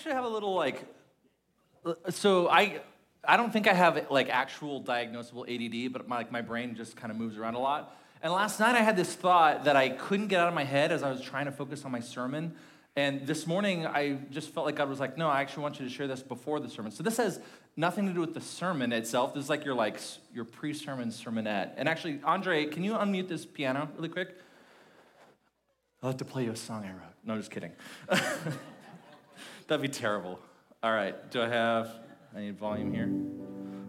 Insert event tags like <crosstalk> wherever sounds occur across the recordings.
actually have a little like, uh, so I, I don't think I have like actual diagnosable ADD, but my, like my brain just kind of moves around a lot. And last night I had this thought that I couldn't get out of my head as I was trying to focus on my sermon. And this morning I just felt like God was like, no, I actually want you to share this before the sermon. So this has nothing to do with the sermon itself. This is like your like your pre-sermon sermonette. And actually, Andre, can you unmute this piano really quick? I'll have to play you a song I wrote. No, just kidding. <laughs> That'd be terrible. All right, do I have, I need volume here.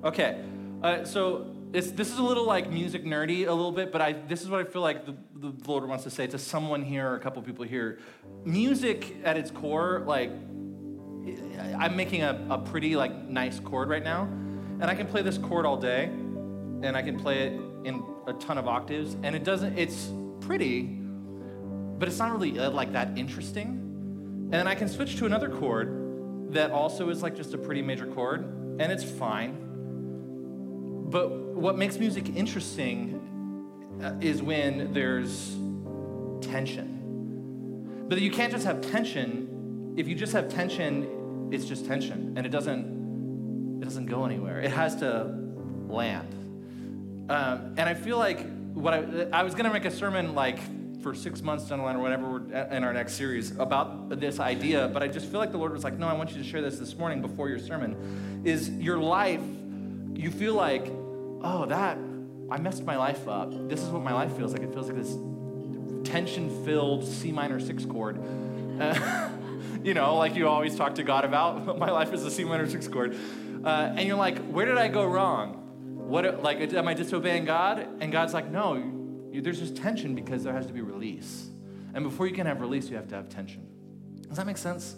Okay, uh, so this is a little like music nerdy a little bit, but I, this is what I feel like the, the Lord wants to say to someone here or a couple people here. Music at its core, like, I'm making a, a pretty like nice chord right now, and I can play this chord all day, and I can play it in a ton of octaves, and it doesn't, it's pretty, but it's not really uh, like that interesting. And then I can switch to another chord that also is like just a pretty major chord, and it's fine. But what makes music interesting uh, is when there's tension. But you can't just have tension. If you just have tension, it's just tension, and it doesn't it doesn't go anywhere. It has to land. Um, and I feel like what I, I was gonna make a sermon like for six months down the line or whatever in our next series about this idea, but I just feel like the Lord was like, no, I want you to share this this morning before your sermon. Is your life, you feel like, oh, that, I messed my life up. This is what my life feels like. It feels like this tension filled C minor six chord. <laughs> You know, like you always talk to God about, <laughs> my life is a C minor six chord. Uh, and you're like, where did I go wrong? What, like, am I disobeying God? And God's like, no, you, there's just tension because there has to be release. And before you can have release, you have to have tension. Does that make sense?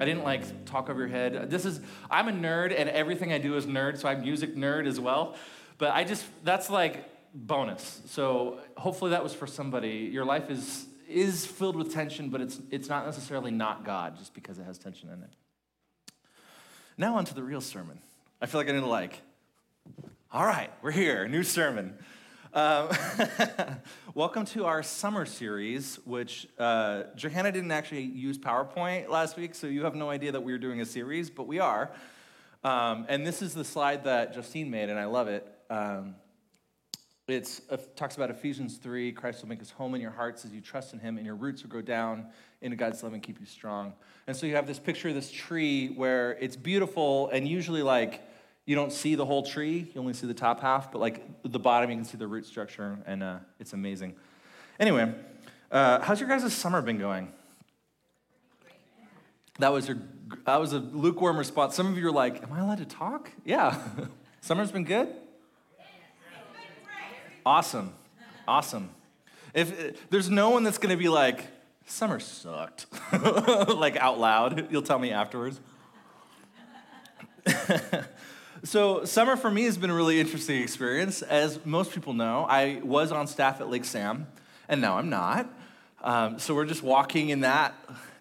I didn't like talk over your head. This is, I'm a nerd and everything I do is nerd, so I'm music nerd as well. But I just, that's like bonus. So hopefully that was for somebody. Your life is, is filled with tension, but it's, it's not necessarily not God just because it has tension in it. Now on to the real sermon. I feel like I to like, all right, we're here, new sermon. Um, <laughs> welcome to our summer series, which uh, Johanna didn't actually use PowerPoint last week, so you have no idea that we are doing a series, but we are. Um, and this is the slide that Justine made, and I love it. Um, it uh, talks about Ephesians 3 Christ will make his home in your hearts as you trust in him, and your roots will go down into God's love and keep you strong. And so you have this picture of this tree where it's beautiful, and usually, like, you don't see the whole tree, you only see the top half, but like the bottom, you can see the root structure, and uh, it's amazing. Anyway, uh, how's your guys' summer been going? That was, a, that was a lukewarm response. Some of you are like, Am I allowed to talk? Yeah. <laughs> Summer's been good? Awesome. Awesome. If there's no one that's going to be like, Summer sucked, <laughs> like out loud, you'll tell me afterwards. <laughs> So, summer for me has been a really interesting experience. As most people know, I was on staff at Lake Sam, and now I'm not. Um, so, we're just walking in that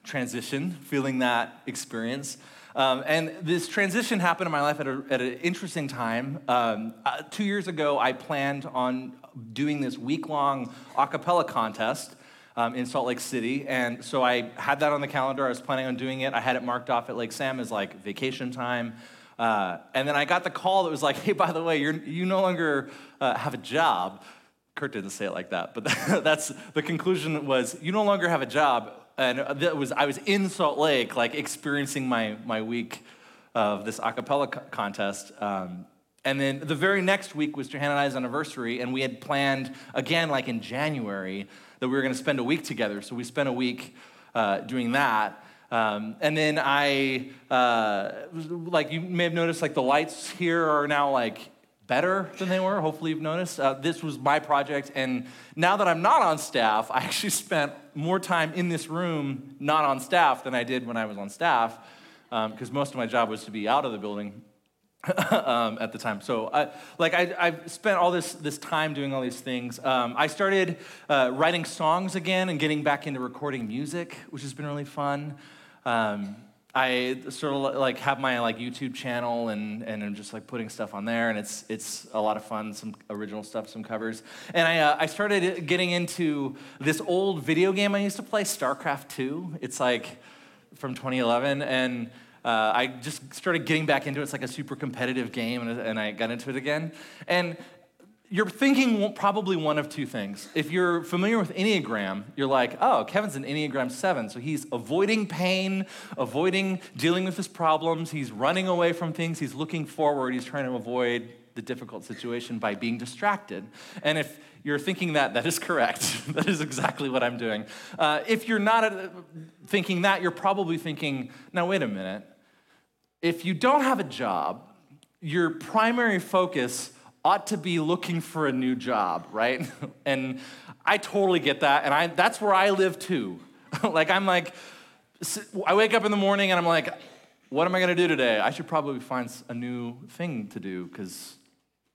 transition, feeling that experience. Um, and this transition happened in my life at, a, at an interesting time. Um, uh, two years ago, I planned on doing this week long a cappella contest. Um, in Salt Lake City. And so I had that on the calendar. I was planning on doing it. I had it marked off at Lake Sam as like vacation time. Uh, and then I got the call that was like, hey, by the way, you're, you no longer uh, have a job. Kurt didn't say it like that, but <laughs> that's the conclusion was you no longer have a job. And that was I was in Salt Lake, like experiencing my my week of this acapella co- contest. Um, and then the very next week was Johanna and I's anniversary, and we had planned again, like in January, that we were going to spend a week together. So we spent a week uh, doing that. Um, and then I, uh, like you may have noticed, like the lights here are now like better than they were. Hopefully, you've noticed. Uh, this was my project, and now that I'm not on staff, I actually spent more time in this room not on staff than I did when I was on staff, because um, most of my job was to be out of the building. <laughs> um, at the time, so I, like I, I spent all this this time doing all these things. Um, I started uh, writing songs again and getting back into recording music, which has been really fun. Um, I sort of like have my like YouTube channel and and I'm just like putting stuff on there and it's it's a lot of fun some original stuff some covers and I uh, I started getting into this old video game I used to play StarCraft 2 it's like from 2011, and uh, I just started getting back into it. It's like a super competitive game, and, and I got into it again. And you're thinking probably one of two things. If you're familiar with Enneagram, you're like, oh, Kevin's an Enneagram 7, so he's avoiding pain, avoiding dealing with his problems, he's running away from things, he's looking forward, he's trying to avoid the difficult situation by being distracted. And if you're thinking that, that is correct. <laughs> that is exactly what I'm doing. Uh, if you're not uh, thinking that, you're probably thinking, now, wait a minute. If you don't have a job, your primary focus ought to be looking for a new job, right? <laughs> and I totally get that. And I, that's where I live too. <laughs> like, I'm like, I wake up in the morning and I'm like, what am I gonna do today? I should probably find a new thing to do because,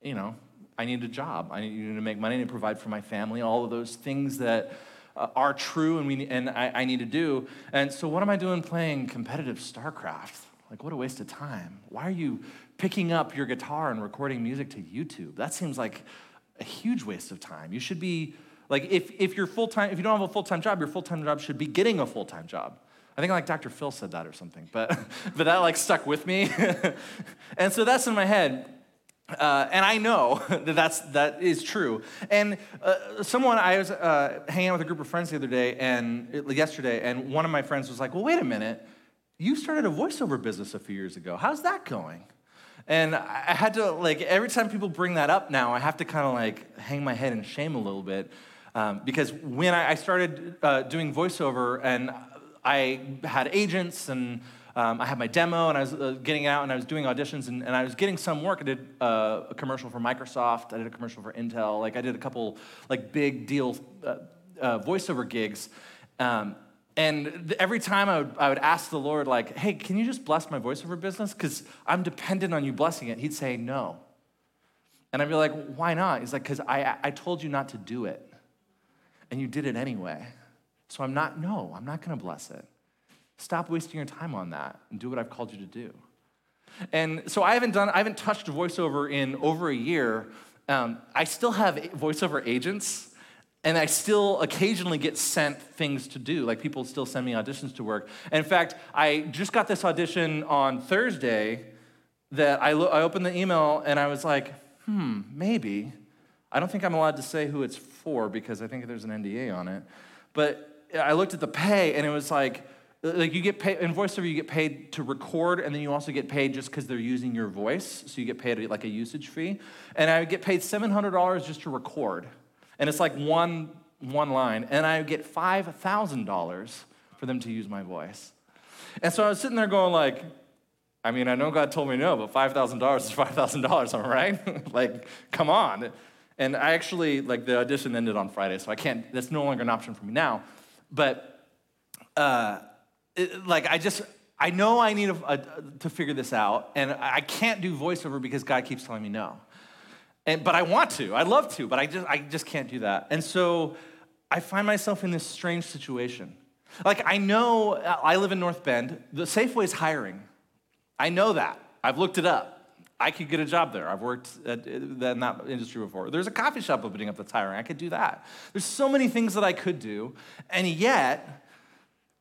you know, I need a job. I need to make money to provide for my family, all of those things that uh, are true and, we, and I, I need to do. And so, what am I doing playing competitive StarCraft? Like, what a waste of time. Why are you picking up your guitar and recording music to YouTube? That seems like a huge waste of time. You should be, like, if, if you're full time, if you don't have a full time job, your full time job should be getting a full time job. I think like Dr. Phil said that or something, but, <laughs> but that like stuck with me. <laughs> and so that's in my head. Uh, and I know <laughs> that that's, that is true. And uh, someone, I was uh, hanging out with a group of friends the other day and yesterday, and one of my friends was like, well, wait a minute you started a voiceover business a few years ago. How's that going? And I had to, like, every time people bring that up now, I have to kind of like hang my head in shame a little bit. Um, because when I, started uh, doing voiceover and I had agents and um, I had my demo and I was uh, getting out and I was doing auditions and, and I was getting some work. I did uh, a commercial for Microsoft. I did a commercial for Intel. Like I did a couple like big deal uh, uh, voiceover gigs. Um, and every time I would, I would ask the Lord, like, hey, can you just bless my voiceover business? Because I'm dependent on you blessing it. He'd say, no. And I'd be like, why not? He's like, because I, I told you not to do it. And you did it anyway. So I'm not, no, I'm not going to bless it. Stop wasting your time on that and do what I've called you to do. And so I haven't done, I haven't touched voiceover in over a year. Um, I still have voiceover agents and I still occasionally get sent things to do. Like people still send me auditions to work. And in fact, I just got this audition on Thursday that I, lo- I opened the email and I was like, hmm, maybe. I don't think I'm allowed to say who it's for because I think there's an NDA on it. But I looked at the pay and it was like, like you get paid in voiceover you get paid to record and then you also get paid just because they're using your voice so you get paid like a usage fee and i get paid $700 just to record and it's like one, one line, and I get $5,000 for them to use my voice. And so I was sitting there going like, I mean, I know God told me no, but $5,000 is $5,000, am right? <laughs> like, come on. And I actually, like, the audition ended on Friday, so I can't, that's no longer an option for me now. But, uh, it, like, I just, I know I need a, a, to figure this out, and I can't do voiceover because God keeps telling me no. And, but I want to, I'd love to, but I just, I just can't do that. And so I find myself in this strange situation. Like, I know I live in North Bend, the Safeway is hiring. I know that. I've looked it up. I could get a job there. I've worked in that industry before. There's a coffee shop opening up that's hiring. I could do that. There's so many things that I could do. And yet,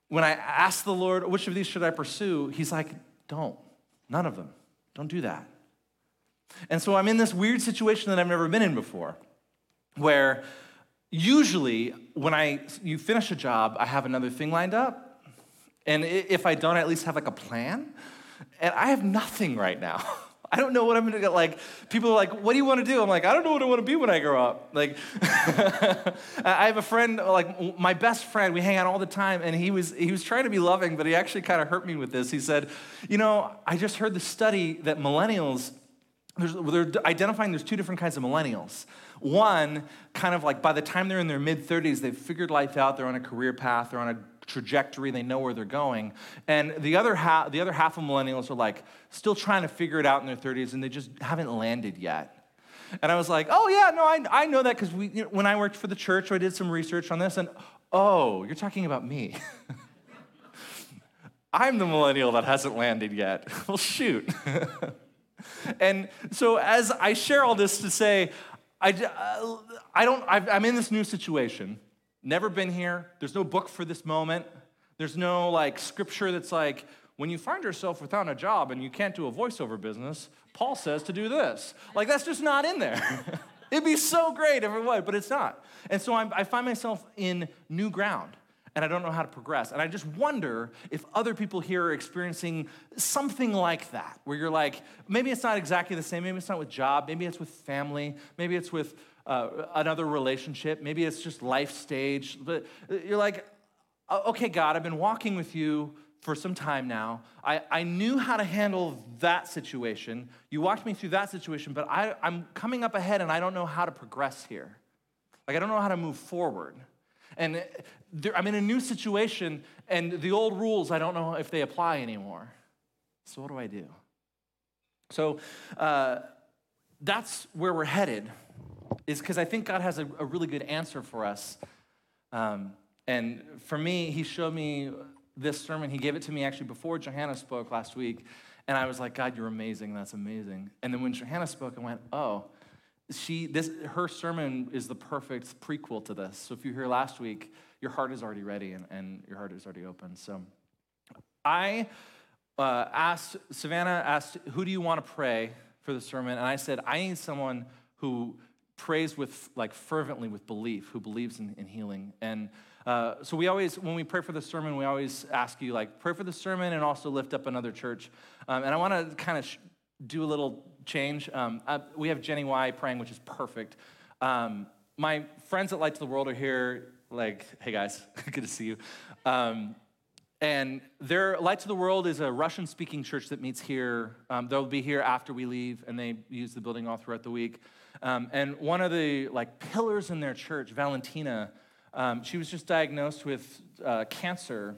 when I ask the Lord, which of these should I pursue? He's like, don't. None of them. Don't do that. And so I'm in this weird situation that I've never been in before, where usually when I you finish a job, I have another thing lined up. And if I don't, I at least have like a plan. And I have nothing right now. <laughs> I don't know what I'm gonna get. Like, people are like, what do you wanna do? I'm like, I don't know what I wanna be when I grow up. Like, <laughs> I have a friend, like, my best friend, we hang out all the time, and he was, he was trying to be loving, but he actually kind of hurt me with this. He said, You know, I just heard the study that millennials they're identifying there's two different kinds of millennials. One, kind of like by the time they're in their mid 30s, they've figured life out, they're on a career path, they're on a trajectory, they know where they're going. And the other half, the other half of millennials are like still trying to figure it out in their 30s and they just haven't landed yet. And I was like, oh yeah, no, I, I know that because you know, when I worked for the church, I did some research on this, and oh, you're talking about me. <laughs> I'm the millennial that hasn't landed yet. <laughs> well, shoot. <laughs> and so as I share all this to say, I, uh, I don't, I'm in this new situation, never been here, there's no book for this moment, There's no like scripture that's like, when you find yourself without a job and you can't do a voiceover business, Paul says to do this. Like, that's just not in there. <laughs> It'd be so great if it was, but it's not. And so I'm, I find myself in new ground and I don't know how to progress. And I just wonder if other people here are experiencing something like that, where you're like, maybe it's not exactly the same, maybe it's not with job, maybe it's with family, maybe it's with uh, another relationship, maybe it's just life stage. But you're like, okay, God, I've been walking with you for some time now. I, I knew how to handle that situation. You walked me through that situation, but I, I'm coming up ahead and I don't know how to progress here. Like, I don't know how to move forward. And there, I'm in a new situation, and the old rules, I don't know if they apply anymore. So, what do I do? So, uh, that's where we're headed, is because I think God has a, a, really good answer for us. Um, and for me, He showed me this sermon. He gave it to me actually before Johanna spoke last week. And I was like, God, you're amazing. That's amazing. And then when Johanna spoke, I went, oh, she this her sermon is the perfect prequel to this so if you're here last week your heart is already ready and, and your heart is already open so i uh, asked savannah asked who do you want to pray for the sermon and i said i need someone who prays with like fervently with belief who believes in, in healing and uh, so we always when we pray for the sermon we always ask you like pray for the sermon and also lift up another church um, and i want to kind of sh- do a little change. Um, uh, we have Jenny Y praying, which is perfect. Um, my friends at Light to the World are here. Like, hey guys, <laughs> good to see you. Um, and their Light of the World is a Russian speaking church that meets here. Um, they'll be here after we leave, and they use the building all throughout the week. Um, and one of the like pillars in their church, Valentina, um, she was just diagnosed with uh, cancer,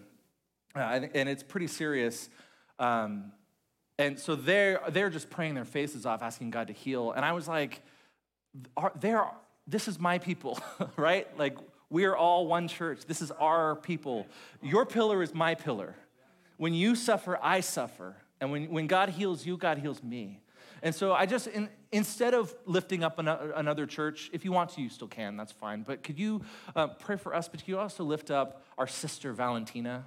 uh, and it's pretty serious. Um, and so they're, they're just praying their faces off, asking God to heal. And I was like, are, they're, this is my people, <laughs> right? Like, we are all one church. This is our people. Your pillar is my pillar. When you suffer, I suffer. And when, when God heals you, God heals me. And so I just, in, instead of lifting up another, church, if you want to, you still can, that's fine. But could you uh, pray for us? But could you also lift up our sister Valentina?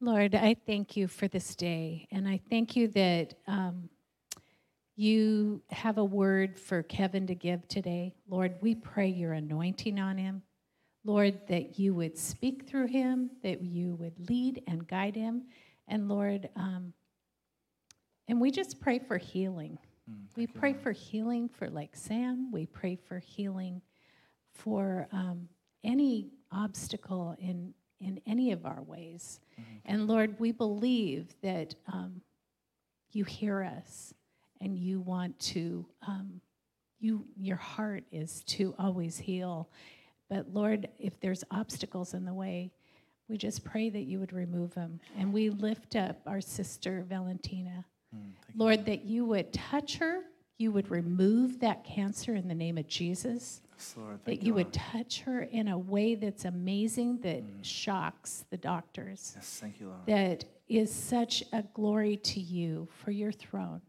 Lord, I thank you for this day, and I thank you that um, you have a word for Kevin to give today. Lord, we pray your anointing on him. Lord, that you would speak through him, that you would lead and guide him. And Lord, um, and we just pray for healing. Mm, we pray you. for healing for Lake Sam. We pray for healing for um, any obstacle in in any of our ways. Mm-hmm. And Lord, we believe that um, you hear us and you want to, um, you, your heart is to always heal. But Lord, if there's obstacles in the way, we just pray that you would remove them. And we lift up our sister Valentina. Mm, Lord, you. that you would touch her, you would remove that cancer in the name of Jesus. Yes, Lord, that you, would touch her in a way that's amazing, that mm. shocks the doctors. Yes, thank you, Lord. That is such a glory to you for your throne.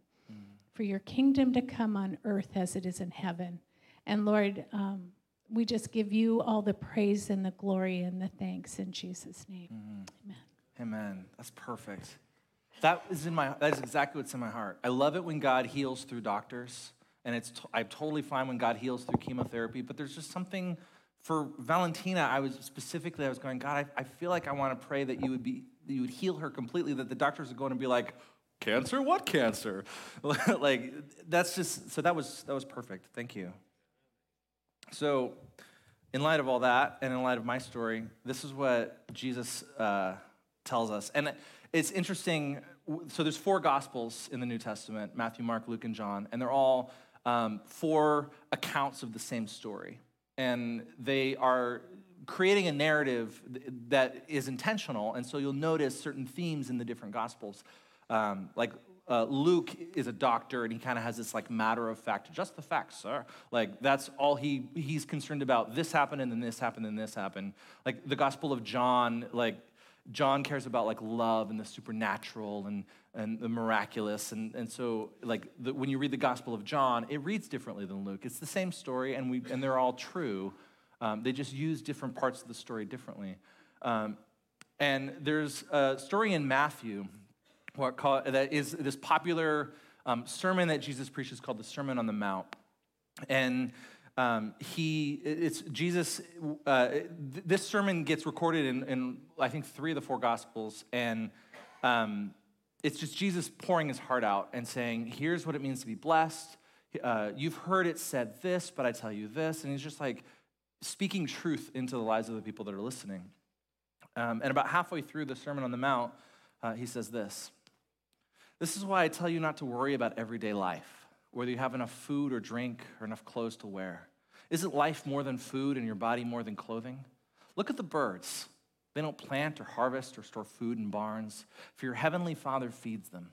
For your kingdom to come on earth as it is in heaven. And Lord, um, we just give you all the praise and the glory and the thanks in Jesus' name. Mm. Amen. Amen. That's perfect. That is in my. That is exactly what's in my heart. I love it when God heals through doctors and it's t- I'm totally fine when God heals through chemotherapy, but there's just something for Valentina. I was specifically, I was going, God, I, I feel like I want to pray that you would be, you would heal her completely. That the doctors are going to be like, cancer? What cancer? <laughs> like that's just so that was that was perfect. Thank you. So, in light of all that, and in light of my story, this is what Jesus uh, tells us, and it's interesting. So there's four gospels in the New Testament: Matthew, Mark, Luke, and John, and they're all um, four accounts of the same story. And they are creating a narrative that is intentional. And so you'll notice certain themes in the different gospels. Um, like uh, Luke is a doctor and he kind of has this like matter of fact, just the facts, sir. Like that's all he he's concerned about. This happened and then this happened and this happened. Like the Gospel of John, like John cares about like love and the supernatural and, and the miraculous. And, and so like the, when you read the Gospel of John, it reads differently than Luke. It's the same story and, we, and they're all true. Um, they just use different parts of the story differently. Um, and there's a story in Matthew that is this popular um, sermon that Jesus preaches called the Sermon on the Mount. And um, he, it's Jesus, uh, th- this sermon gets recorded in, in, I think, three of the four Gospels. And um, it's just Jesus pouring his heart out and saying, here's what it means to be blessed. Uh, you've heard it said this, but I tell you this. And he's just like speaking truth into the lives of the people that are listening. Um, and about halfway through the Sermon on the Mount, uh, he says this This is why I tell you not to worry about everyday life, whether you have enough food or drink or enough clothes to wear. Isn't life more than food and your body more than clothing? Look at the birds. They don't plant or harvest or store food in barns, for your heavenly Father feeds them.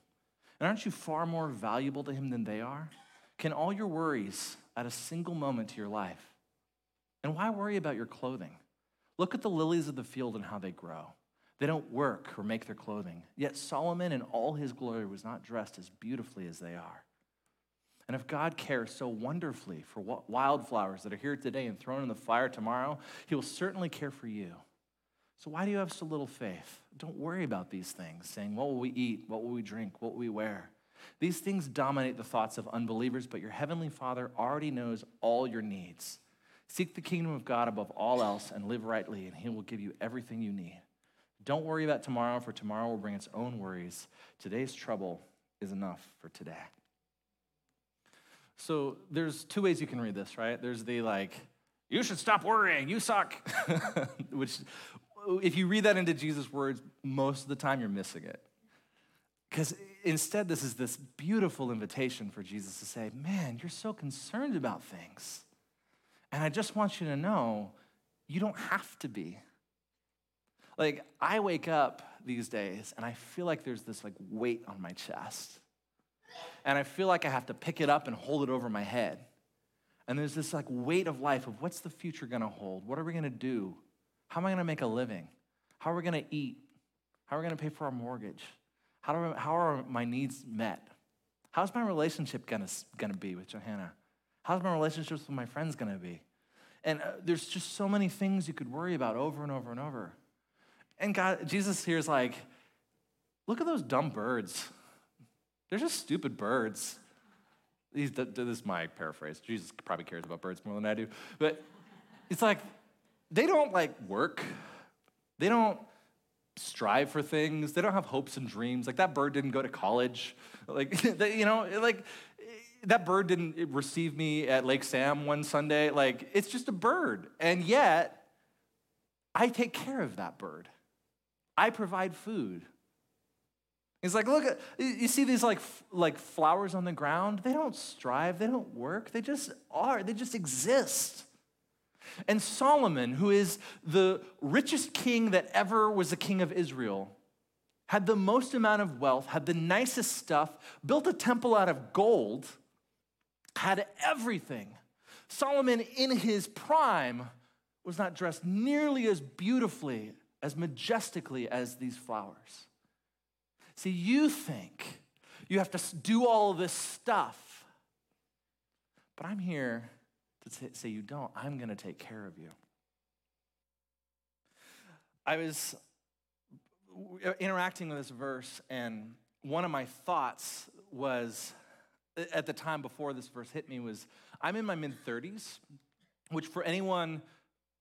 And aren't you far more valuable to Him than they are? Can all your worries add a single moment to your life? And why worry about your clothing? Look at the lilies of the field and how they grow. They don't work or make their clothing. Yet Solomon in all his glory was not dressed as beautifully as they are. And if God cares so wonderfully for wildflowers that are here today and thrown in the fire tomorrow, he will certainly care for you. So why do you have so little faith? Don't worry about these things, saying, What will we eat? What will we drink? What will we wear? These things dominate the thoughts of unbelievers, but your heavenly Father already knows all your needs. Seek the kingdom of God above all else and live rightly, and He will give you everything you need. Don't worry about tomorrow, for tomorrow will bring its own worries. Today's trouble is enough for today. So there's two ways you can read this, right? There's the like, you should stop worrying, you suck, <laughs> which if you read that into Jesus' words, most of the time you're missing it. Because instead, this is this beautiful invitation for Jesus to say, Man, you're so concerned about things. And I just want you to know you don't have to be. Like, I wake up these days and I feel like there's this like weight on my chest. And I feel like I have to pick it up and hold it over my head. And there's this like weight of life of what's the future gonna hold? What are we gonna do? How am I gonna make a living? How are we gonna eat? How are we gonna pay for our mortgage? How, do I, how are my needs met? How's my relationship gonna, gonna be with Johanna? How's my relationships with my friends gonna be? And uh, there's just so many things you could worry about over and over and over. And God, Jesus here is like, look at those dumb birds. They're just stupid birds. This is my paraphrase. Jesus probably cares about birds more than I do. But it's like, they don't like work. They don't strive for things. They don't have hopes and dreams. Like that bird didn't go to college. Like, <laughs> you know, like that bird didn't receive me at Lake Sam one Sunday. Like, it's just a bird. And yet, I take care of that bird. I provide food. He's like, look you see these like, like flowers on the ground? They don't strive, they don't work, they just are, they just exist. And Solomon, who is the richest king that ever was a king of Israel, had the most amount of wealth, had the nicest stuff, built a temple out of gold had everything. Solomon, in his prime, was not dressed nearly as beautifully, as majestically as these flowers. See, you think you have to do all this stuff, but I'm here to say you don't. I'm going to take care of you. I was interacting with this verse, and one of my thoughts was at the time before this verse hit me was I'm in my mid 30s, which for anyone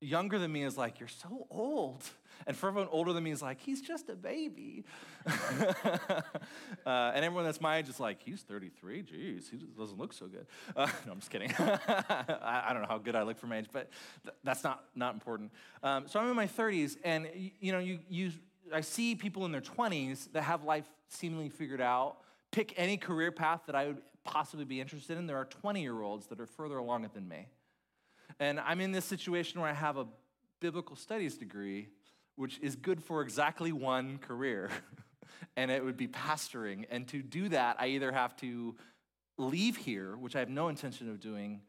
younger than me is like, you're so old. And for everyone older than me is like, he's just a baby. <laughs> uh, and everyone that's my age is like, he's 33. Geez, he doesn't look so good. Uh, <laughs> no, I'm just kidding. <laughs> I, I, don't know how good I look for my age, but th- that's not, not important. Um, so I'm in my 30s, and you know, you, you, I see people in their 20s that have life seemingly figured out, pick any career path that I would possibly be interested in. There are 20 year olds that are further along it than me. And I'm in this situation where I have a biblical studies degree, which is good for exactly one career, <laughs> and it would be pastoring. And to do that, I either have to leave here, which I have no intention of doing.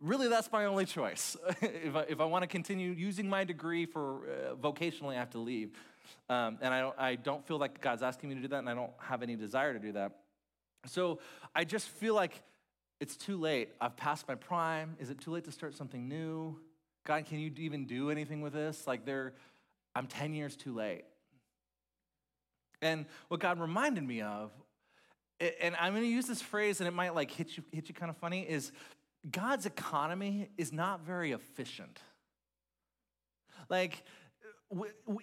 Really, that's my only choice. <laughs> if I, if I want to continue using my degree for uh, vocationally, I have to leave. Um, and I don't, I don't feel like God's asking me to do that, and I don't have any desire to do that. So I just feel like it's too late. I've passed my prime. Is it too late to start something new? God, can you even do anything with this? Like there, I'm 10 years too late. And what God reminded me of, and I'm going to use this phrase and it might like hit you, hit you kind of funny, is God's economy is not very efficient. Like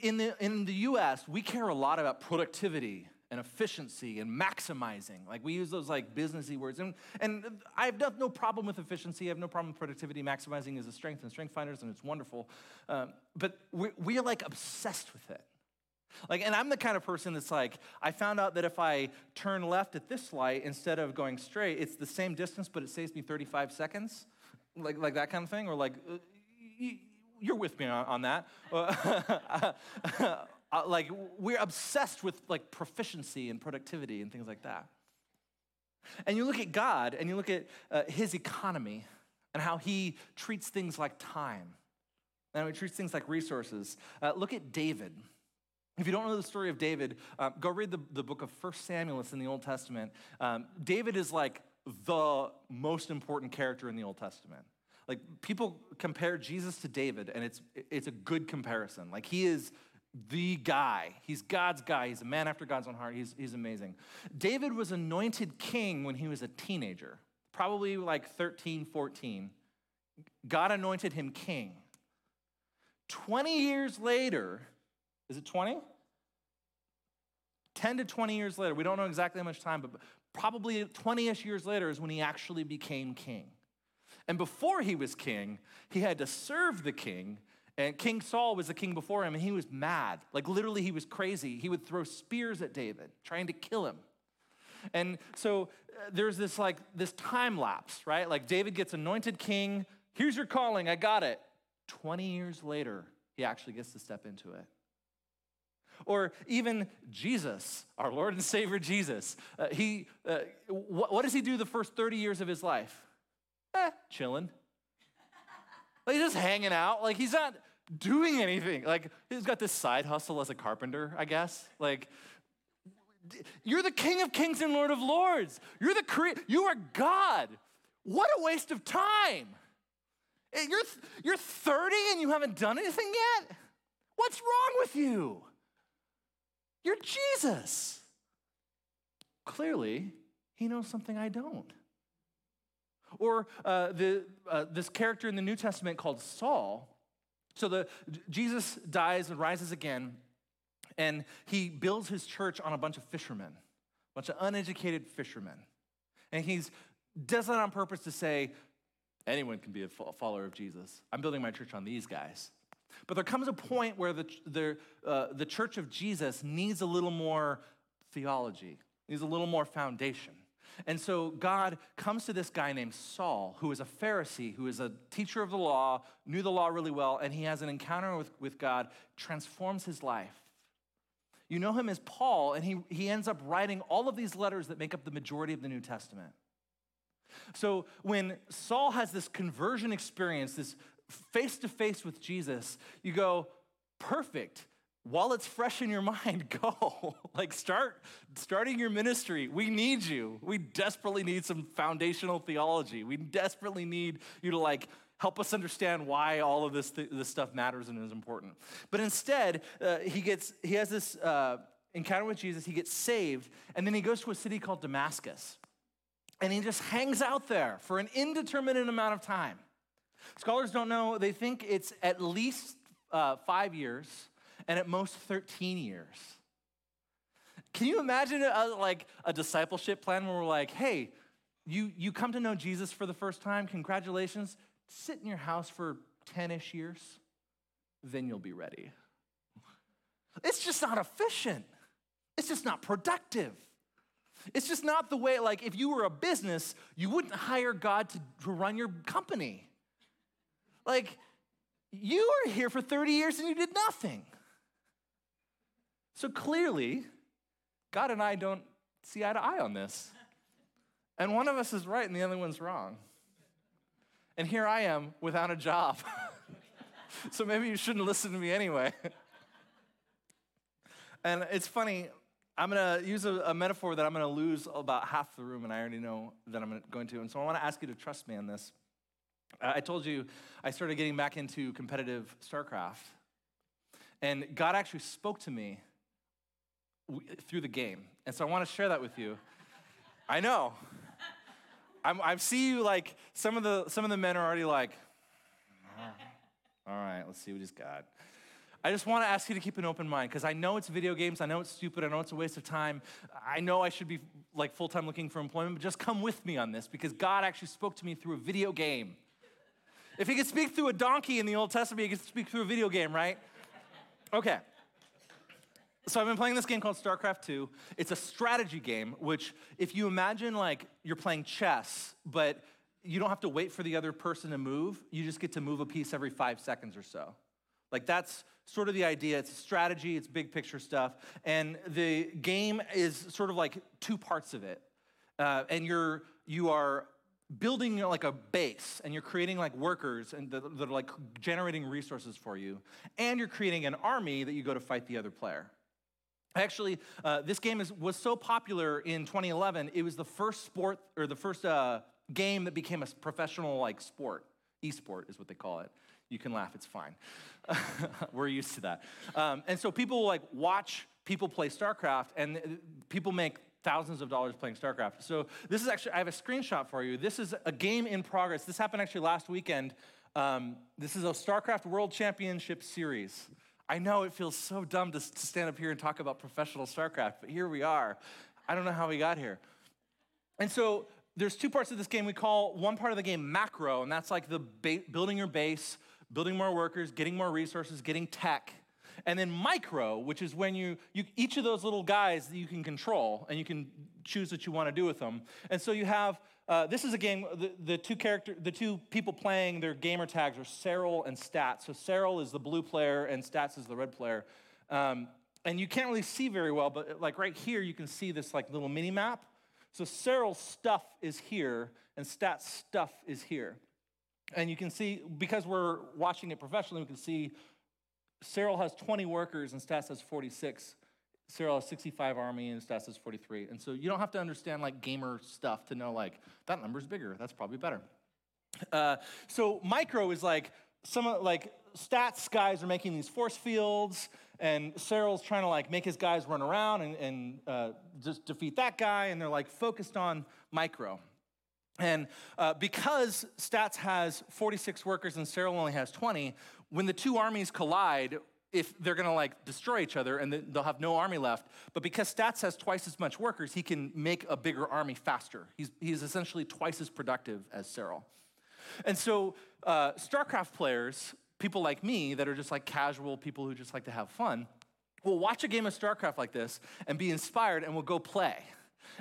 in the, in the US, we care a lot about productivity and efficiency and maximizing. Like we use those like businessy words. And, and I have no problem with efficiency. I have no problem with productivity. Maximizing is a strength and strength finders, and it's wonderful. Um, but we're, we're like obsessed with it. Like, and I'm the kind of person that's like, I found out that if I turn left at this light instead of going straight, it's the same distance, but it saves me 35 seconds. Like, like that kind of thing. Or like, uh, you're with me on, on that. <laughs> Uh, like we're obsessed with like proficiency and productivity and things like that. And you look at God and you look at uh, his economy and how he treats things like time and how he treats things like resources. Uh, look at David. If you don't know the story of David, uh, go read the, the book of First Samuel. It's in the Old Testament. Um, David is like the most important character in the Old Testament. Like people compare Jesus to David, and it's it's a good comparison. Like he is the guy. He's God's guy. He's a man after God's own heart. He's, he's amazing. David was anointed king when he was a teenager, probably like 13, 14. God anointed him king. 20 years later, is it 20? 10 to 20 years later, we don't know exactly how much time, but probably 20 ish years later is when he actually became king. And before he was king, he had to serve the king. And King Saul was the king before him, and he was mad. Like literally, he was crazy. He would throw spears at David, trying to kill him. And so uh, there's this like this time lapse, right? Like David gets anointed king. Here's your calling. I got it. 20 years later, he actually gets to step into it. Or even Jesus, our Lord and Savior Jesus, uh, he, uh, wh- what does he do the first 30 years of his life? eh, chilling. Like he's just hanging out. Like he's not doing anything. Like he's got this side hustle as a carpenter, I guess. Like you're the King of Kings and Lord of Lords. You're the cre- you are God. What a waste of time. Eh, you're, you're 30 and you haven't done anything yet? What's wrong with you? You're Jesus. Clearly, he knows something I don't. Or uh, the, uh, this character in the New Testament called Saul. So the, Jesus dies and rises again, and he builds his church on a bunch of fishermen, a bunch of uneducated fishermen. And he does that on purpose to say, anyone can be a follower of Jesus. I'm building my church on these guys. But there comes a point where the, the, uh, the church of Jesus needs a little more theology, needs a little more foundation. And so God comes to this guy named Saul, who is a Pharisee, who is a teacher of the law, knew the law really well, and he has an encounter with, with God, transforms his life. You know him as Paul, and he, he ends up writing all of these letters that make up the majority of the New Testament. So when Saul has this conversion experience, this face to face with Jesus, you go, perfect while it's fresh in your mind, <laughs> go. like start starting your ministry. We need you. We desperately need some foundational theology. We desperately need you to like help us understand why all of this, th- this stuff matters and is important. But instead, uh, he gets he has this uh, encounter with Jesus. He gets saved, and then he goes to a city called Damascus, and he just hangs out there for an indeterminate amount of time. Scholars don't know. They think it's at least uh, five years and at most 13 years. Can you imagine a, like a discipleship plan where we're like, hey, you, you come to know Jesus for the first time, congratulations, sit in your house for 10 ish years, then you'll be ready. It's just not efficient. It's just not productive. It's just not the way, like, if you were a business, you wouldn't hire God to, to run your company. Like, you were here for 30 years and you did nothing. So clearly, God and I don't see eye to eye on this. And one of us is right and the other one's wrong. And here I am without a job. <laughs> so maybe you shouldn't listen to me anyway. <laughs> and it's funny, I'm to use a, a, metaphor that I'm to lose about half the room, and I already know that I'm going to. And so I want to ask you to trust me on this. I told you I started getting back into competitive StarCraft. And God actually spoke to me through the game. And so I want to share that with you. I know. I see you like some of the some of the men are already like, uh, all right, let's see what he's got. I just want to ask you to keep an open mind because I know it's video games. I know it's stupid. I know it's a waste of time. I know I should be like full time looking for employment, but just come with me on this because God actually spoke to me through a video game. If he could speak through a donkey in the Old Testament, he could speak through a video game, right? Okay. So I've been playing this game called StarCraft 2. It's a strategy game, which if you imagine like you're playing chess, but you don't have to wait for the other person to move, you just get to move a piece every five seconds or so. Like that's sort of the idea. It's strategy, it's big picture stuff. And the game is sort of like two parts of it. Uh, and you're, you are building like a base and you're creating like workers and that are like generating resources for you. And you're creating an army that you go to fight the other player. Actually, uh, this game is, was so popular in 2011, it was the first sport or the first uh, game that became a professional like sport. Esport is what they call it. You can laugh, it's fine. <laughs> We're used to that. Um, and so people like watch people play StarCraft, and uh, people make thousands of dollars playing StarCraft. So this is actually, I have a screenshot for you. This is a game in progress. This happened actually last weekend. Um, this is a StarCraft World Championship Series. I know it feels so dumb to, to stand up here and talk about professional StarCraft, but here we are. I don't know how we got here. And so there's two parts of this game. We call one part of the game macro, and that's like the ba- building your base, building more workers, getting more resources, getting tech. And then micro, which is when you, you each of those little guys that you can control and you can choose what you want to do with them. And so you have uh, this is a game. The, the, two character, the two people playing their gamer tags are Serral and Stats. So Serral is the blue player and Stats is the red player. Um, and you can't really see very well, but like right here, you can see this like little mini map. So Serral's stuff is here, and Stats' stuff is here. And you can see because we're watching it professionally, we can see Serral has 20 workers and Stats has 46. Has 65 army and Stats has 43. And so you don't have to understand like gamer stuff to know like that number's bigger. That's probably better. Uh, so micro is like some like stats guys are making these force fields, and Serral's trying to like make his guys run around and, and uh, just defeat that guy, and they're like focused on micro. And uh, because Stats has 46 workers and Serral only has 20, when the two armies collide, if they're gonna like destroy each other and they'll have no army left. But because Stats has twice as much workers, he can make a bigger army faster. He's, he's essentially twice as productive as Serral. And so, uh, StarCraft players, people like me that are just like casual people who just like to have fun, will watch a game of StarCraft like this and be inspired and will go play.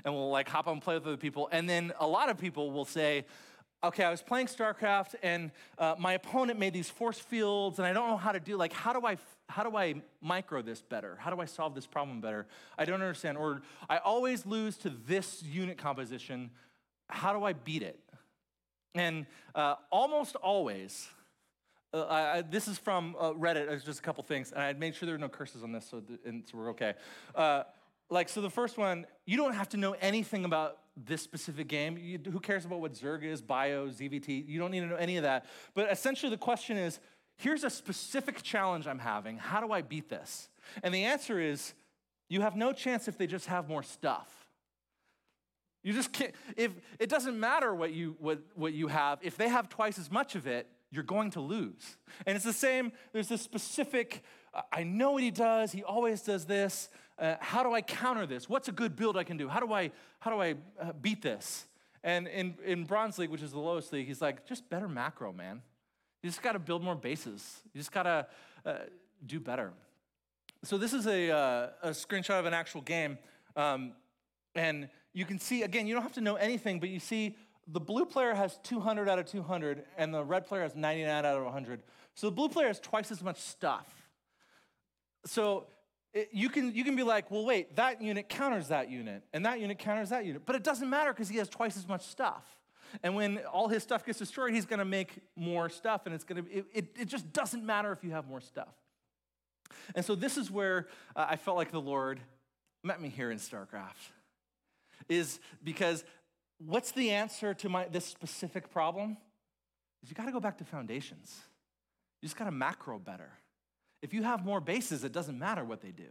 And we'll like hop on and play with other people. And then a lot of people will say, okay, I was playing StarCraft and uh, my opponent made these force fields and I don't know how to do, like, how do I, how do I micro this better? How do I solve this problem better? I don't understand. Or I always lose to this unit composition. How do I beat it? And uh, almost always, uh, I, this is from uh, Reddit, it's just a couple things, and I made sure there are no curses on this, so, and, so we're okay. Uh, like, so the first one, you don't have to know anything about this specific game. You, who cares about what Zerg is, Bio, ZVT? You don't need to know any of that. But essentially, the question is here's a specific challenge I'm having. How do I beat this? And the answer is you have no chance if they just have more stuff. You just can't, if it doesn't matter what you, what, what you have, if they have twice as much of it, you're going to lose. And it's the same, there's this specific, I know what he does, he always does this. Uh, how do I counter this? What's a good build I can do? How do I, how do I uh, beat this? And in, in Bronze League, which is the lowest league, he's like, just better macro, man. You just got to build more bases. You just got to uh, do better. So this is a, uh, a screenshot of an actual game. Um, and you can see, again, you don't have to know anything, but you see the blue player has 200 out of 200, and the red player has 99 out of 100. So the blue player has twice as much stuff. So you, can, you can be like, well, wait, that unit counters that unit, and that unit counters that unit. But it doesn't matter because he has twice as much stuff. And when all his stuff gets destroyed, he's going to make more stuff, and it's going to. It, it, it, just doesn't matter if you have more stuff. And so this is where uh, I felt like the Lord met me here in StarCraft, is because what's the answer to my, this specific problem? Is you got to go back to foundations. You just got to macro better. If you have more bases, it doesn't matter what they do.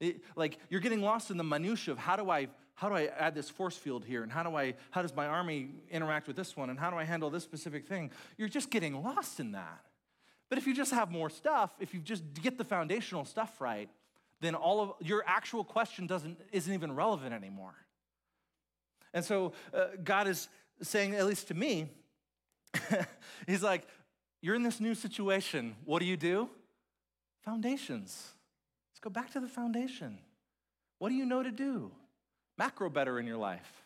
It, like you're getting lost in the minutia of how do I how do I add this force field here and how do I how does my army interact with this one and how do I handle this specific thing? You're just getting lost in that. But if you just have more stuff, if you just get the foundational stuff right, then all of your actual question doesn't isn't even relevant anymore. And so uh, God is saying, at least to me, <laughs> He's like, you're in this new situation. What do you do? Foundations. Let's go back to the foundation. What do you know to do? Macro better in your life.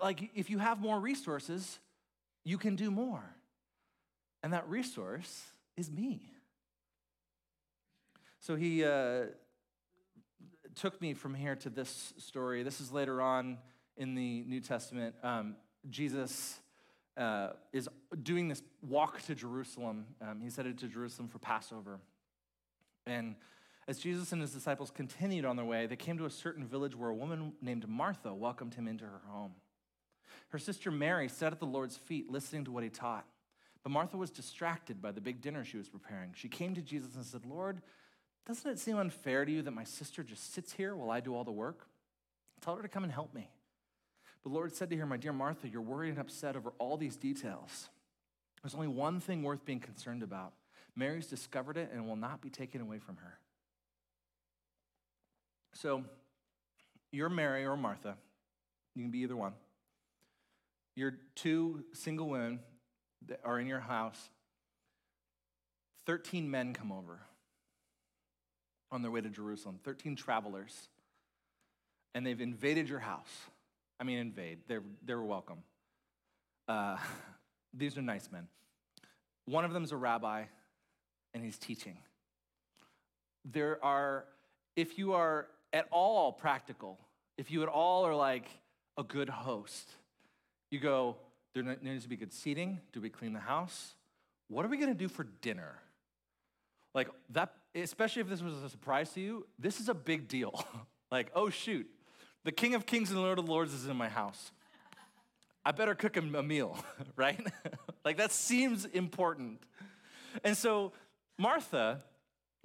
Like, if you have more resources, you can do more. And that resource is me. So he uh, took me from here to this story. This is later on in the New Testament. Um, Jesus uh, is doing this walk to Jerusalem. Um, he's headed to Jerusalem for Passover. And as Jesus and his disciples continued on their way, they came to a certain village where a woman named Martha welcomed him into her home. Her sister Mary sat at the Lord's feet listening to what he taught. But Martha was distracted by the big dinner she was preparing. She came to Jesus and said, Lord, doesn't it seem unfair to you that my sister just sits here while I do all the work? Tell her to come and help me. The Lord said to her, My dear Martha, you're worried and upset over all these details. There's only one thing worth being concerned about. Mary's discovered it and will not be taken away from her. So, you're Mary or Martha. You can be either one. You're two single women that are in your house. 13 men come over on their way to Jerusalem, 13 travelers, and they've invaded your house. I mean, invade. They're, they're welcome. Uh, <laughs> these are nice men. One of them is a rabbi, and he's teaching. There are, if you are at all practical, if you at all are like a good host, you go, there needs to be good seating. Do we clean the house? What are we gonna do for dinner? Like that, especially if this was a surprise to you, this is a big deal. <laughs> like, oh shoot, the King of Kings and Lord of Lords is in my house. I better cook him a meal, <laughs> right? <laughs> like that seems important. And so, Martha,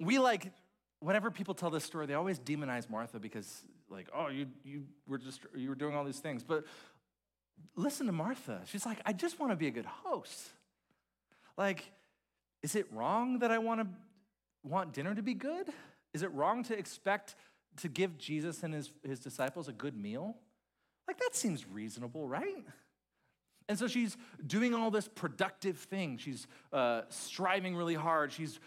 we like, whenever people tell this story, they always demonize Martha because, like, oh, you, you were just, you were doing all these things. But listen to Martha. She's like, I just want to be a good host. Like, is it wrong that I want to want dinner to be good? Is it wrong to expect to give Jesus and his, his disciples a good meal? Like, that seems reasonable, right? And so she's doing all this productive thing. She's uh, striving really hard. She's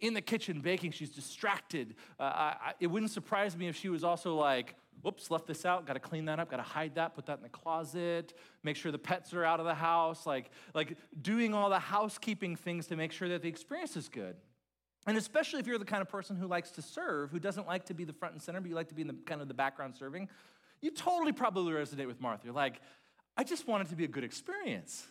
in the kitchen baking. She's distracted. Uh, I, it wouldn't surprise me if she was also like, whoops, left this out. Got to clean that up. Got to hide that. Put that in the closet. Make sure the pets are out of the house. Like, like doing all the housekeeping things to make sure that the experience is good. And especially if you're the kind of person who likes to serve, who doesn't like to be the front and center, but you like to be in the kind of the background serving, you totally probably resonate with Martha. You're like, I just want it to be a good experience.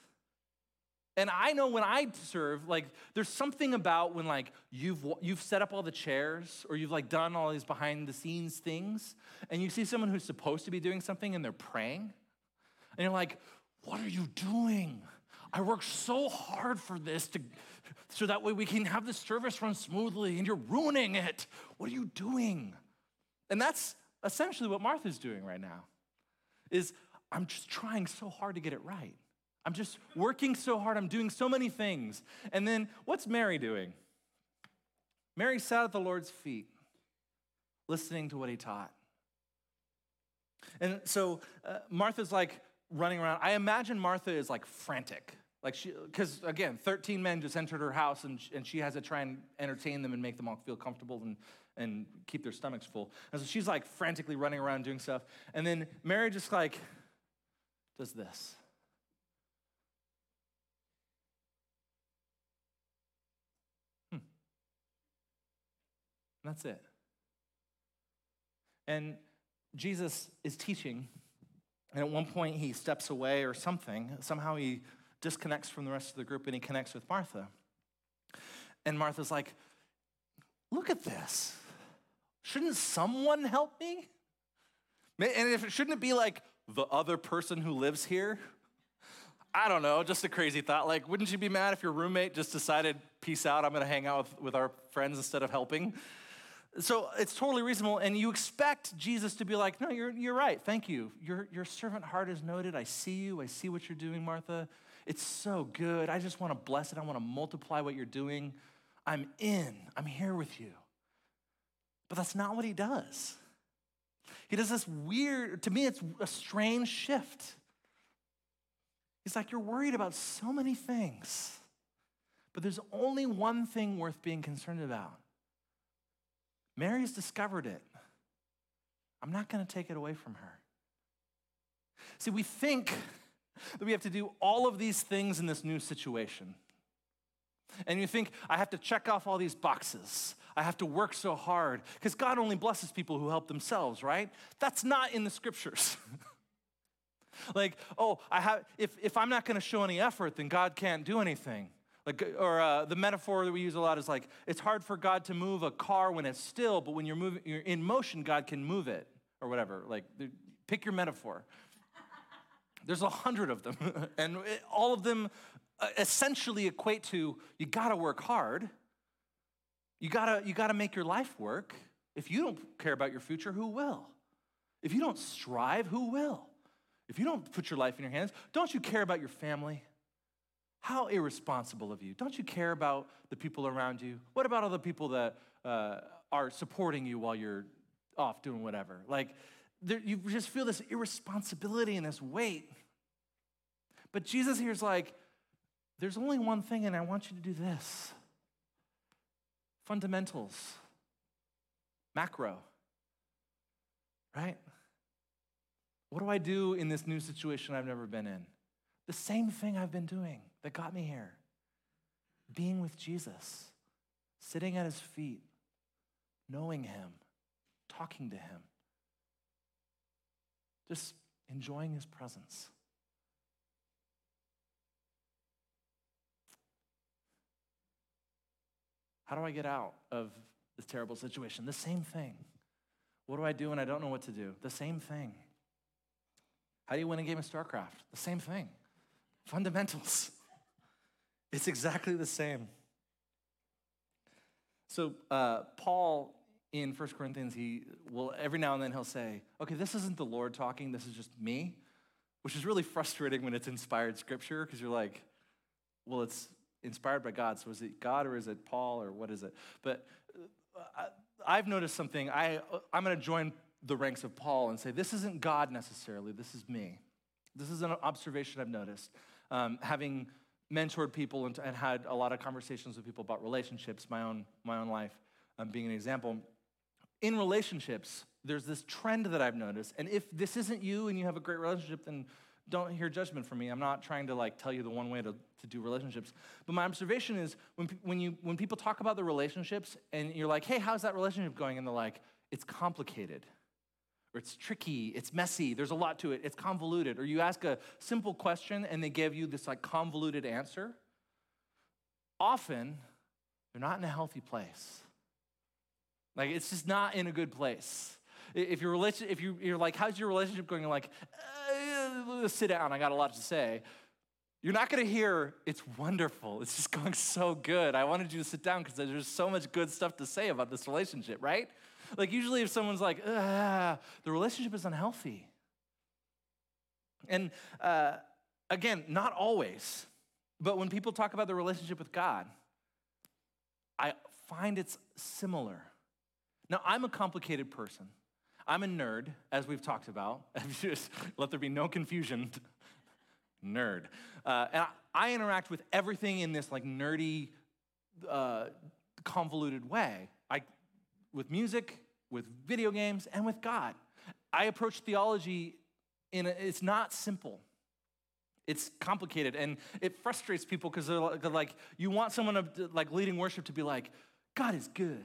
And I know when I serve, like, there's something about when like you've you've set up all the chairs or you've like done all these behind the scenes things, and you see someone who's supposed to be doing something and they're praying, and you're like, what are you doing? I worked so hard for this to, so that way we can have the service run smoothly, and you're ruining it. What are you doing? And that's essentially what Martha's doing right now. Is I'm just trying so hard to get it right. I'm just working so hard. I'm doing so many things. And then what's Mary doing? Mary sat at the Lord's feet, listening to what he taught. And so uh, Martha's like running around. I imagine Martha is like frantic. Like she, because again, 13 men just entered her house and, and she has to try and entertain them and make them all feel comfortable and, and keep their stomachs full. And so she's like frantically running around doing stuff. And then Mary just like does this. Hmm. That's it. And Jesus is teaching, and at one point he steps away or something. Somehow he disconnects from the rest of the group and he connects with Martha. And Martha's like, Look at this. Shouldn't someone help me? And if it shouldn't it be like the other person who lives here? I don't know, just a crazy thought. Like, wouldn't you be mad if your roommate just decided, peace out, I'm gonna hang out with, with our friends instead of helping? So it's totally reasonable, and you expect Jesus to be like, No, you're, you're right, thank you. Your, your servant heart is noted. I see you, I see what you're doing, Martha. It's so good. I just wanna bless it, I wanna multiply what you're doing. I'm in, I'm here with you. But that's not what he does. He does this weird, to me, it's a strange shift. He's like, You're worried about so many things, but there's only one thing worth being concerned about. Mary's discovered it. I'm not going to take it away from her. See, we think that we have to do all of these things in this new situation. And you think, I have to check off all these boxes. I have to work so hard. Because God only blesses people who help themselves, right? That's not in the scriptures. <laughs> like, oh, I have, if, if I'm not going to show any effort, then God can't do anything. Like, or uh, the metaphor that we use a lot is like, it's hard for God to move a car when it's still, but when you're moving, you're in motion, God can move it, or whatever. Like, pick your metaphor. There's a hundred of them, <laughs> and all of them uh, essentially equate to you gotta work hard. You gotta, you gotta make your life work. If you don't care about your future, who will? If you don't strive, who will? If you don't put your life in your hands, don't you care about your family? How irresponsible of you. Don't you care about the people around you? What about all the people that uh, are supporting you while you're off doing whatever? Like, there, you just feel this irresponsibility and this weight. But Jesus here is like, there's only one thing, and I want you to do this fundamentals, macro, right? What do I do in this new situation I've never been in? The same thing I've been doing that got me here being with Jesus, sitting at his feet, knowing him, talking to him, just enjoying his presence. How do I get out of this terrible situation? The same thing. What do I do when I don't know what to do? The same thing. How do you win a game of StarCraft? The same thing. Fundamentals. <laughs> It's exactly the same. So, uh, Paul in 1 Corinthians, he will every now and then he'll say, Okay, this isn't the Lord talking, this is just me, which is really frustrating when it's inspired scripture because you're like, Well, it's inspired by God, so is it God or is it Paul or what is it? But uh, I've noticed something. I, I'm going to join the ranks of Paul and say, this isn't God necessarily, this is me. This is an observation I've noticed. Um, having mentored people and, and, had a lot of conversations with people about relationships, my own, my own life um, being an example. In relationships, there's this trend that I've noticed. And if this isn't you and you have a great relationship, then don't hear judgment from me. I'm not trying to like tell you the one way to, to do relationships. But my observation is when, when, you, when people talk about the relationships and you're like, hey, how's that relationship going? And they're like, it's complicated or it's tricky, it's messy, there's a lot to it, it's convoluted. Or you ask a simple question and they give you this like convoluted answer. Often, they're not in a healthy place. Like it's just not in a good place. If your relation, if you, you're like, how's your relationship going? You're like, uh, sit down, I got a lot to say. You're not gonna hear, it's wonderful, it's just going so good. I wanted you to sit down because there's so much good stuff to say about this relationship, right? Like, usually, if someone's like, the relationship is unhealthy. And uh, again, not always, but when people talk about the relationship with God, I find it's similar. Now, I'm a complicated person. I'm a nerd, as we've talked about. <laughs> Just let there be no confusion. <laughs> nerd. Uh, and I, I, interact with everything in this like nerdy, uh, convoluted way. I with music, with video games, and with God. I approach theology in a, it's not simple. It's complicated and it frustrates people because they're like, you want someone to, like leading worship to be like, God is good.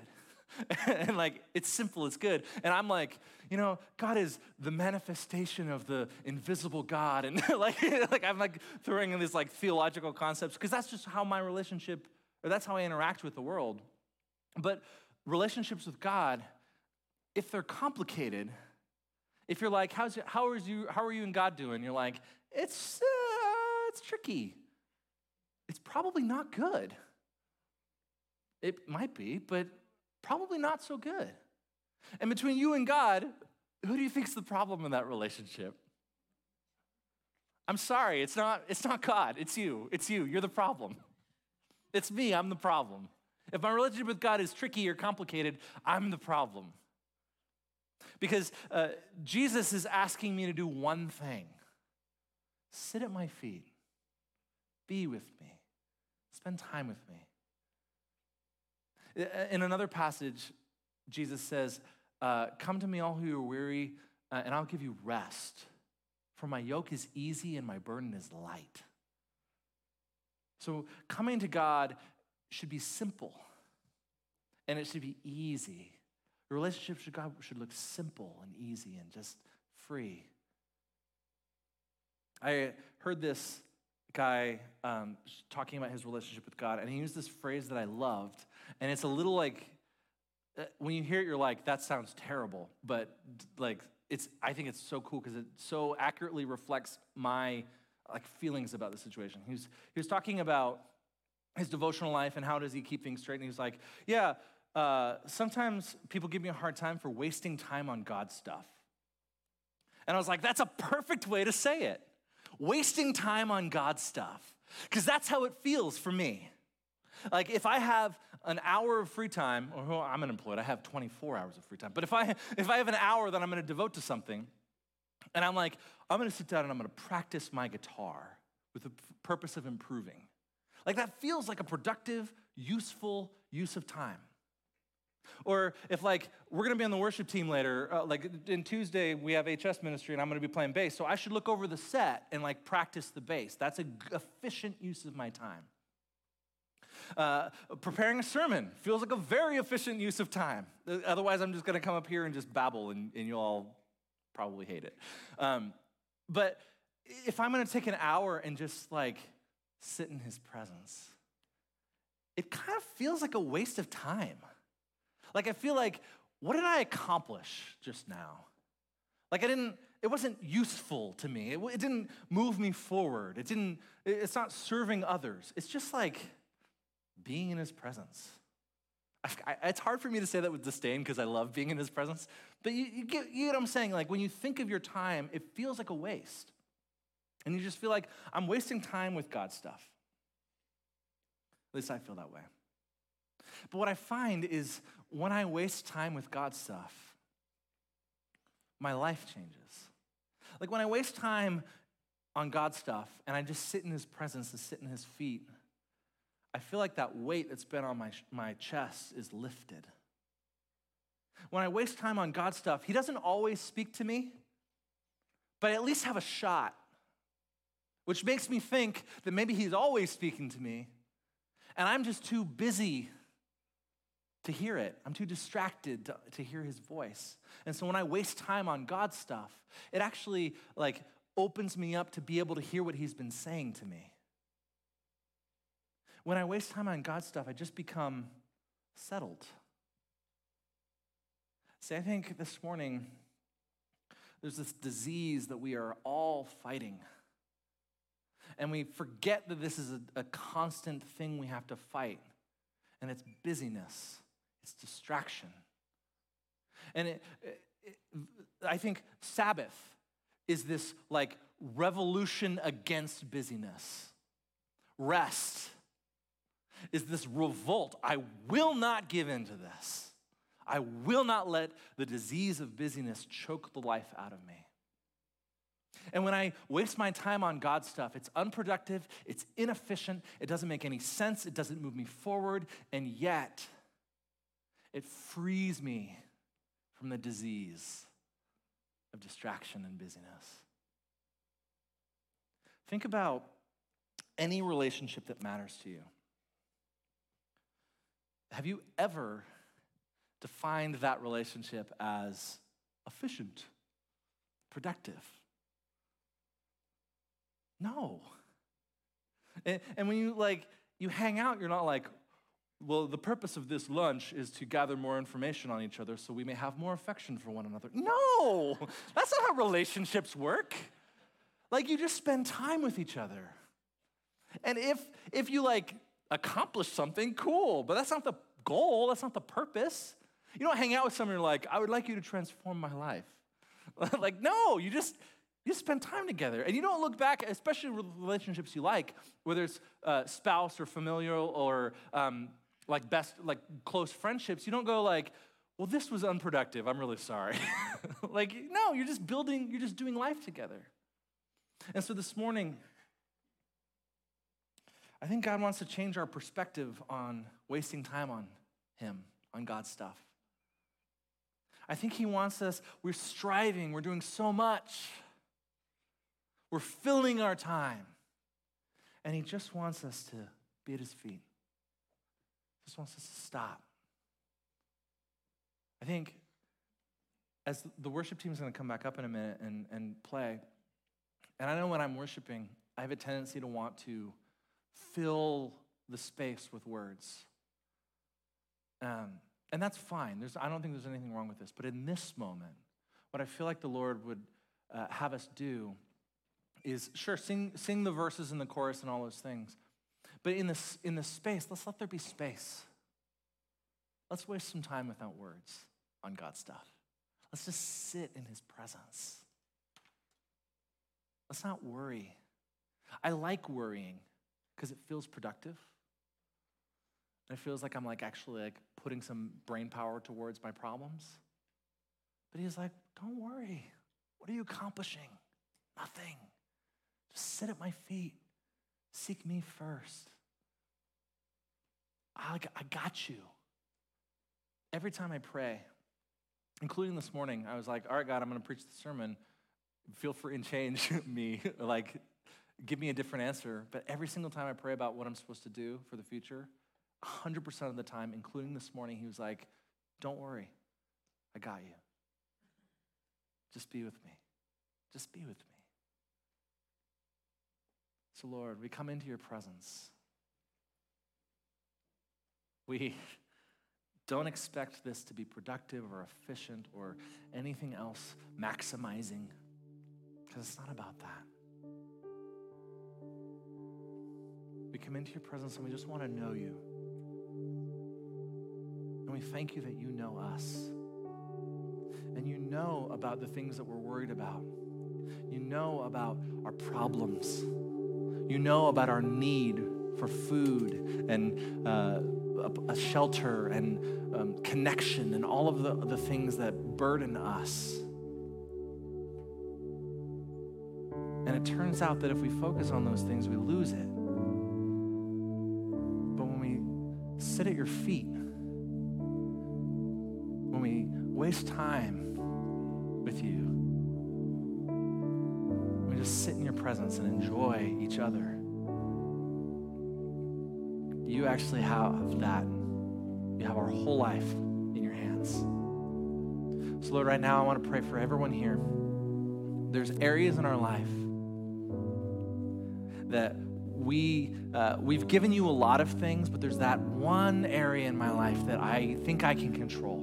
<laughs> and like it's simple, it's good. And I'm like, you know, God is the manifestation of the invisible God. And <laughs> like, <laughs> like I'm like throwing in these like theological concepts because that's just how my relationship, or that's how I interact with the world. But relationships with God, if they're complicated, if you're like, How's, how, is you, how are you and God doing? You're like, it's, uh, that's tricky. It's probably not good. It might be, but probably not so good. And between you and God, who do you think's the problem in that relationship? I'm sorry, it's not, it's not God, it's you. It's you. You're the problem. It's me, I'm the problem. If my relationship with God is tricky or complicated, I'm the problem. Because uh, Jesus is asking me to do one thing sit at my feet, be with me, spend time with me. In another passage, Jesus says, uh, Come to me, all who are weary, uh, and I'll give you rest. For my yoke is easy and my burden is light. So, coming to God should be simple and it should be easy. Your relationship with God should look simple and easy and just free. I heard this guy um, talking about his relationship with God, and he used this phrase that I loved. And it's a little like, uh, when you hear it, you're like, that sounds terrible. But like, it's, I think it's so cool because it so accurately reflects my like feelings about the situation. He was, he was talking about his devotional life and how does he keep things straight. And he was like, yeah, uh, sometimes people give me a hard time for wasting time on God stuff. And I was like, that's a perfect way to say it. Wasting time on God stuff. Because that's how it feels for me. Like if I have an hour of free time, or well, I'm unemployed, I have 24 hours of free time. But if I if I have an hour that I'm to devote to something, and I'm like, I'm to sit down and I'm to practice my guitar with the purpose of improving. Like that feels like a productive, useful use of time. Or if like we're gonna be on the worship team later, uh, like in Tuesday we have HS ministry and I'm gonna be playing bass, so I should look over the set and like practice the bass. That's an efficient use of my time. Uh, preparing a sermon feels like a very efficient use of time. Otherwise, I'm just going to come up here and just babble, and, and you'll all probably hate it. Um, but if I'm going to take an hour and just like sit in his presence, it kind of feels like a waste of time. Like, I feel like, what did I accomplish just now? Like, I didn't, it wasn't useful to me. It, it didn't move me forward. It didn't, it's not serving others. It's just like, being in his presence. I, it's hard for me to say that with disdain because I love being in his presence, but you, you, get, you get what I'm saying? Like when you think of your time, it feels like a waste. And you just feel like I'm wasting time with God stuff. At least I feel that way. But what I find is when I waste time with God stuff, my life changes. Like when I waste time on God stuff and I just sit in his presence and sit in his feet, I feel like that weight that's been on my, my chest is lifted. When I waste time on God stuff, He doesn't always speak to me, but I at least have a shot, which makes me think that maybe He's always speaking to me, and I'm just too busy to hear it. I'm too distracted to, to hear His voice. And so when I waste time on God stuff, it actually like opens me up to be able to hear what He's been saying to me. When I waste time on God stuff, I just become settled. See, I think this morning there's this disease that we are all fighting. And we forget that this is a, a constant thing we have to fight. And it's busyness, it's distraction. And it, it, it, I think Sabbath is this like revolution against busyness. Rest is this revolt. I will not give in to this. I will not let the disease of busyness choke the life out of me. And when I waste my time on God stuff, it's unproductive, it's inefficient, it doesn't make any sense, it doesn't move me forward, and yet it frees me from the disease of distraction and busyness. Think about any relationship that matters to you. Have you ever defined that relationship as efficient, productive? No. And, and, when you like you hang out, you're not like, well, the purpose of this lunch is to gather more information on each other so we may have more affection for one another. No, that's not how relationships work. Like you just spend time with each other. And if if you like accomplish something, cool, but that's not the goal, that's not the purpose. You don't hang out with someone you're like, I would like you to transform my life. <laughs> like, no, you just you spend time together and you don't look back especially relationships you like whether it's uh, spouse or familial or um, like best like close friendships you don't go like well this was unproductive i'm really sorry <laughs> like no you're just building you're just doing life together and so this morning i think god wants to change our perspective on wasting time on him on god's stuff i think he wants us we're striving we're doing so much we're filling our time. And He just wants us to be at His feet. Just wants us to stop. I think as the worship team is going to come back up in a minute and, and play, and I know when I'm worshiping, I have a tendency to want to fill the space with words. Um, and that's fine. There's, I don't think there's anything wrong with this. But in this moment, what I feel like the Lord would uh, have us do is sure, sing, sing the verses in the chorus and all those things. But in this, in this space, let's let there be space. Let's waste some time without words on God's stuff. Let's just sit in his presence. Let's not worry. I like worrying because it feels productive. And it feels like I'm like actually like putting some brain power towards my problems. But he's like, don't worry. What are you accomplishing? Nothing. Just sit at my feet. Seek me first. I, I got you. Every time I pray, including this morning, I was like, all right, God, I'm going to preach the sermon. Feel free and change <laughs> me. <laughs> like, give me a different answer. But every single time I pray about what I'm supposed to do for the future, 100% of the time, including this morning, he was like, don't worry. I got you. Just be with me. Just be with me. So, Lord, we come into your presence. We don't expect this to be productive or efficient or anything else maximizing, because it's not about that. We come into your presence and we just want to know you. And we thank you that you know us. And you know about the things that we're worried about. You know about our problems. You know about our need for food and uh, a, a, shelter and um, connection and all of the, the things that burden us. And it turns out that if we focus on those things, we lose it. Sit at your feet, when we waste time with you, We just sit in your presence and enjoy each other. You actually have that. You have our whole life in your hands. So, Lord, right now I want to pray for everyone here. There's areas in our life that we uh, we've given you a lot of things, but there's that one area in my life that I think I can control.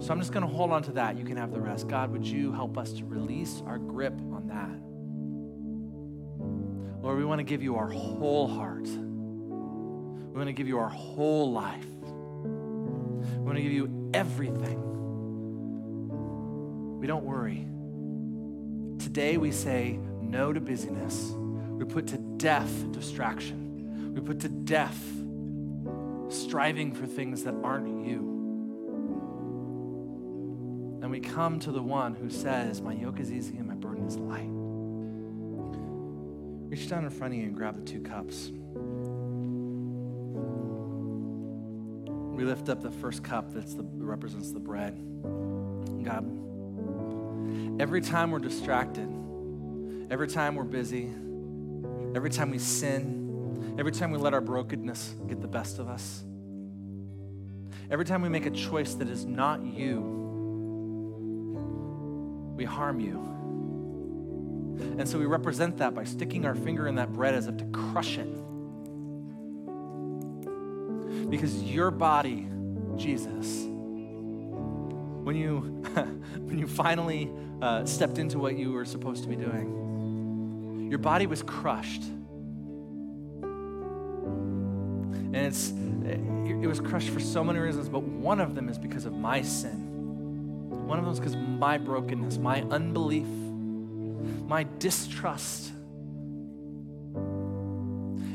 So I'm just going to hold on to that. You can have the rest. God, would you help us to release our grip on that? Lord, we want to give you our whole heart. We want to give you our whole life. We want to give you everything. We don't worry. Today we say no to busyness. We put to death distraction. We put to death striving for things that aren't you And we come to the one who says, My yoke is easy and my burden is light. Reach down in front of you and grab the two cups. We lift up the first cup that represents the bread. God, every time we're distracted, every time we're busy, every time we sin, every time we let our brokenness get the best of us, every time we make a choice that is not you, we harm you. And so we represent that by sticking our finger in that bread as if to crush it. Because your body, Jesus, when you, <laughs> when you finally uh, stepped into what you were supposed to be doing, your body was crushed. And it's, it was crushed for so many reasons, but one of them is because of my sin. One of them is because of my brokenness, my unbelief, my distrust.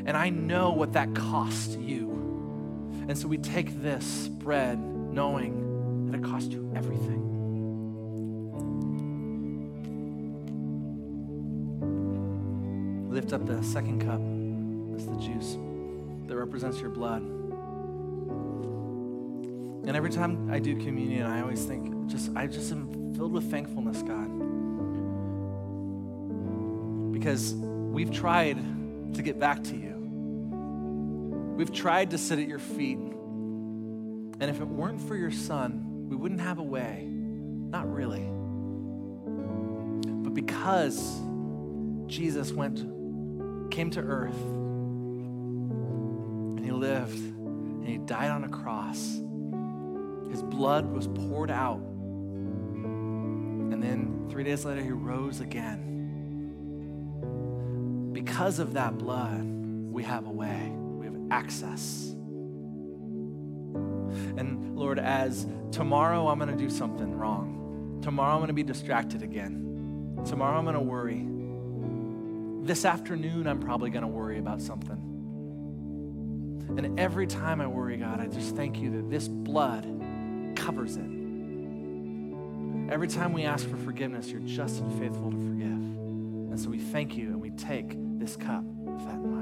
And I know what that cost you. And so we take this bread knowing that it cost you everything. Lift up the second cup. That's the juice that represents your blood. And every time I do communion, I always think, just I just am filled with thankfulness, God. Because we've tried to get back to you. We've tried to sit at your feet. And if it weren't for your son, we wouldn't have a way. Not really. But because Jesus went, came to earth, and he lived, and he died on a cross, his blood was poured out. And then three days later, he rose again. Because of that blood, we have a way, we have access. And Lord, as tomorrow I'm going to do something wrong, tomorrow I'm going to be distracted again, tomorrow I'm going to worry. This afternoon, I'm probably going to worry about something. And every time I worry, God, I just thank you that this blood covers it. Every time we ask for forgiveness, you're just and faithful to forgive. And so we thank you and we take this cup with that in mind.